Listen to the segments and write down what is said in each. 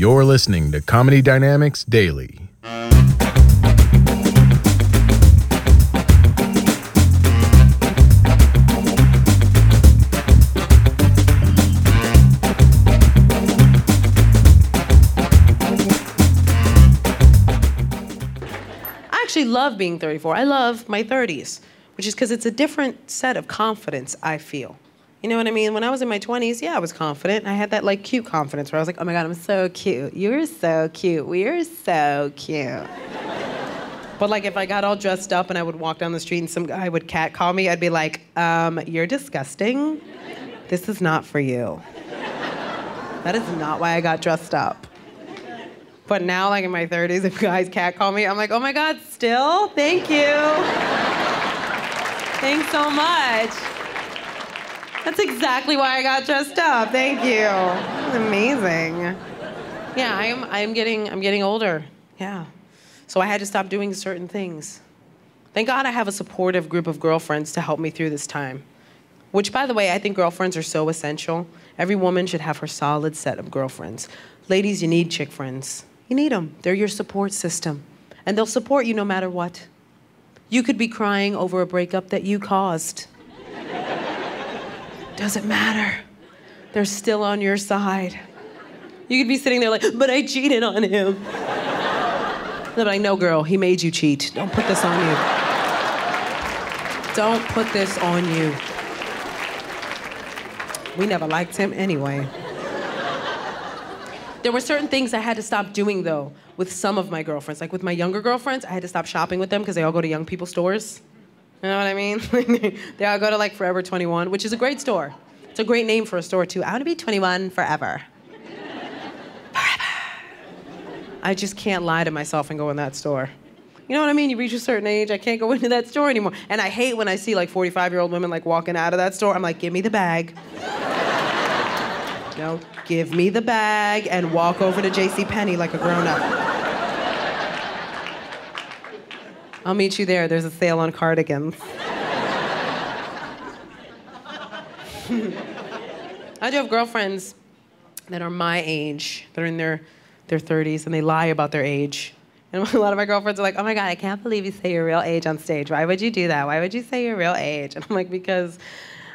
You're listening to Comedy Dynamics Daily. I actually love being 34. I love my 30s, which is because it's a different set of confidence, I feel. You know what I mean? When I was in my 20s, yeah, I was confident. I had that like cute confidence where I was like, oh my God, I'm so cute. You're so cute. We're so cute. but like if I got all dressed up and I would walk down the street and some guy would catcall me, I'd be like, um, you're disgusting. This is not for you. That is not why I got dressed up. But now, like in my 30s, if guys cat call me, I'm like, oh my God, still? Thank you. Thanks so much. That's exactly why I got dressed up. Thank you. That's amazing. Yeah, I am. I am getting. I'm getting older. Yeah. So I had to stop doing certain things. Thank God I have a supportive group of girlfriends to help me through this time. Which, by the way, I think girlfriends are so essential. Every woman should have her solid set of girlfriends. Ladies, you need chick friends. You need them. They're your support system, and they'll support you no matter what. You could be crying over a breakup that you caused. Doesn't matter. They're still on your side. You could be sitting there like, but I cheated on him. They're like, no, girl, he made you cheat. Don't put this on you. Don't put this on you. We never liked him anyway. There were certain things I had to stop doing though with some of my girlfriends. Like with my younger girlfriends, I had to stop shopping with them because they all go to young people stores. You know what I mean? they all go to like Forever 21, which is a great store. It's a great name for a store too. I want to be 21 forever. Forever. I just can't lie to myself and go in that store. You know what I mean? You reach a certain age, I can't go into that store anymore. And I hate when I see like 45 year old women like walking out of that store. I'm like, give me the bag. no, give me the bag and walk over to J.C. Penney like a grown up. I'll meet you there. There's a sale on cardigans. I do have girlfriends that are my age, that are in their, their 30s, and they lie about their age. And a lot of my girlfriends are like, oh my God, I can't believe you say your real age on stage. Why would you do that? Why would you say your real age? And I'm like, because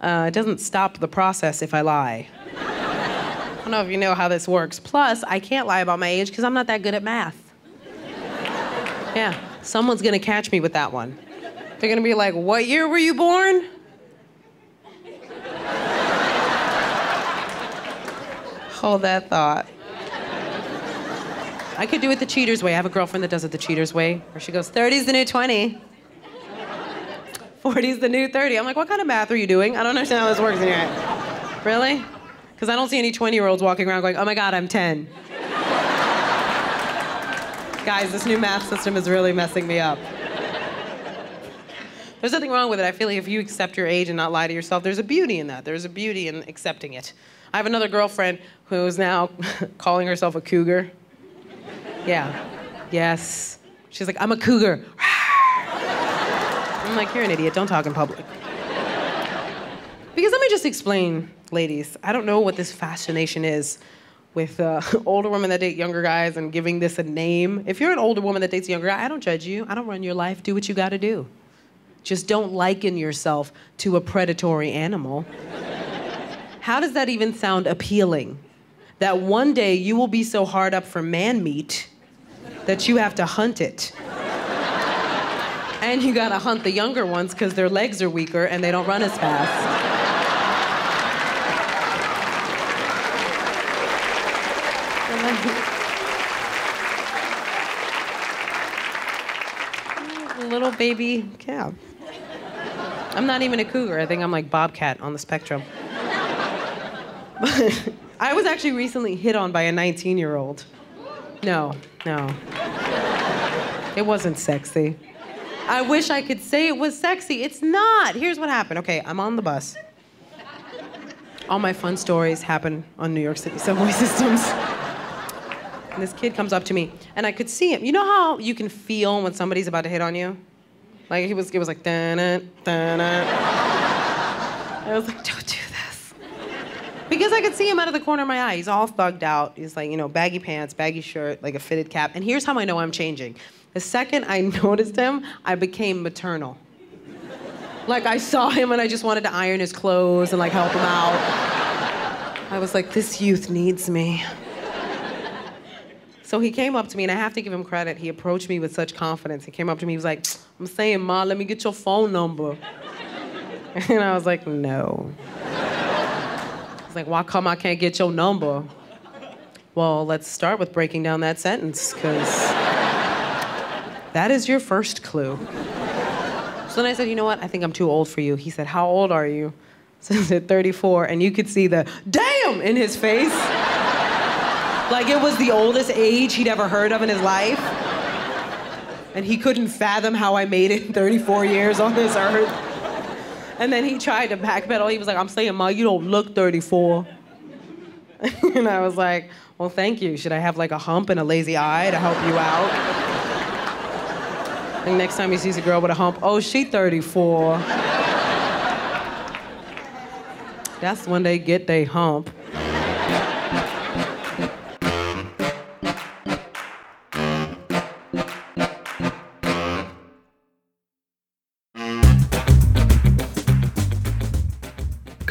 uh, it doesn't stop the process if I lie. I don't know if you know how this works. Plus, I can't lie about my age because I'm not that good at math. Yeah, someone's gonna catch me with that one. They're gonna be like, what year were you born? Hold that thought. I could do it the cheater's way. I have a girlfriend that does it the cheater's way, where she goes, 30's the new 20. 40's the new 30. I'm like, what kind of math are you doing? I don't understand how this works in your head. Really? Because I don't see any 20 year olds walking around going, oh my God, I'm 10. Guys, this new math system is really messing me up. There's nothing wrong with it. I feel like if you accept your age and not lie to yourself, there's a beauty in that. There's a beauty in accepting it. I have another girlfriend who is now calling herself a cougar. Yeah. Yes. She's like, I'm a cougar. I'm like, you're an idiot. Don't talk in public. Because let me just explain, ladies. I don't know what this fascination is with uh, older women that date younger guys and giving this a name. If you're an older woman that dates a younger guy, I don't judge you. I don't run your life. Do what you got to do. Just don't liken yourself to a predatory animal. How does that even sound appealing? That one day you will be so hard up for man meat that you have to hunt it. And you gotta hunt the younger ones because their legs are weaker and they don't run as fast. Little baby cow. I'm not even a cougar. I think I'm like Bobcat on the spectrum. I was actually recently hit on by a 19 year old. No, no. It wasn't sexy. I wish I could say it was sexy. It's not. Here's what happened. Okay, I'm on the bus. All my fun stories happen on New York City subway systems. And this kid comes up to me, and I could see him. You know how you can feel when somebody's about to hit on you? Like he was, it was like, dun dun it. I was like, don't do this. Because I could see him out of the corner of my eye. He's all thugged out. He's like, you know, baggy pants, baggy shirt, like a fitted cap. And here's how I know I'm changing. The second I noticed him, I became maternal. Like I saw him and I just wanted to iron his clothes and like help him out. I was like, this youth needs me. So he came up to me, and I have to give him credit. He approached me with such confidence. He came up to me, he was like, I'm saying, Ma, let me get your phone number. And I was like, no. He's like, why come I can't get your number? Well, let's start with breaking down that sentence, because that is your first clue. So then I said, you know what? I think I'm too old for you. He said, how old are you? So I said, 34. And you could see the damn in his face. Like it was the oldest age he'd ever heard of in his life. And he couldn't fathom how I made it 34 years on this earth. And then he tried to backpedal. He was like, I'm saying, Ma, you don't look 34. and I was like, well, thank you. Should I have like a hump and a lazy eye to help you out? Think next time he sees a girl with a hump, oh, she 34. That's when they get they hump.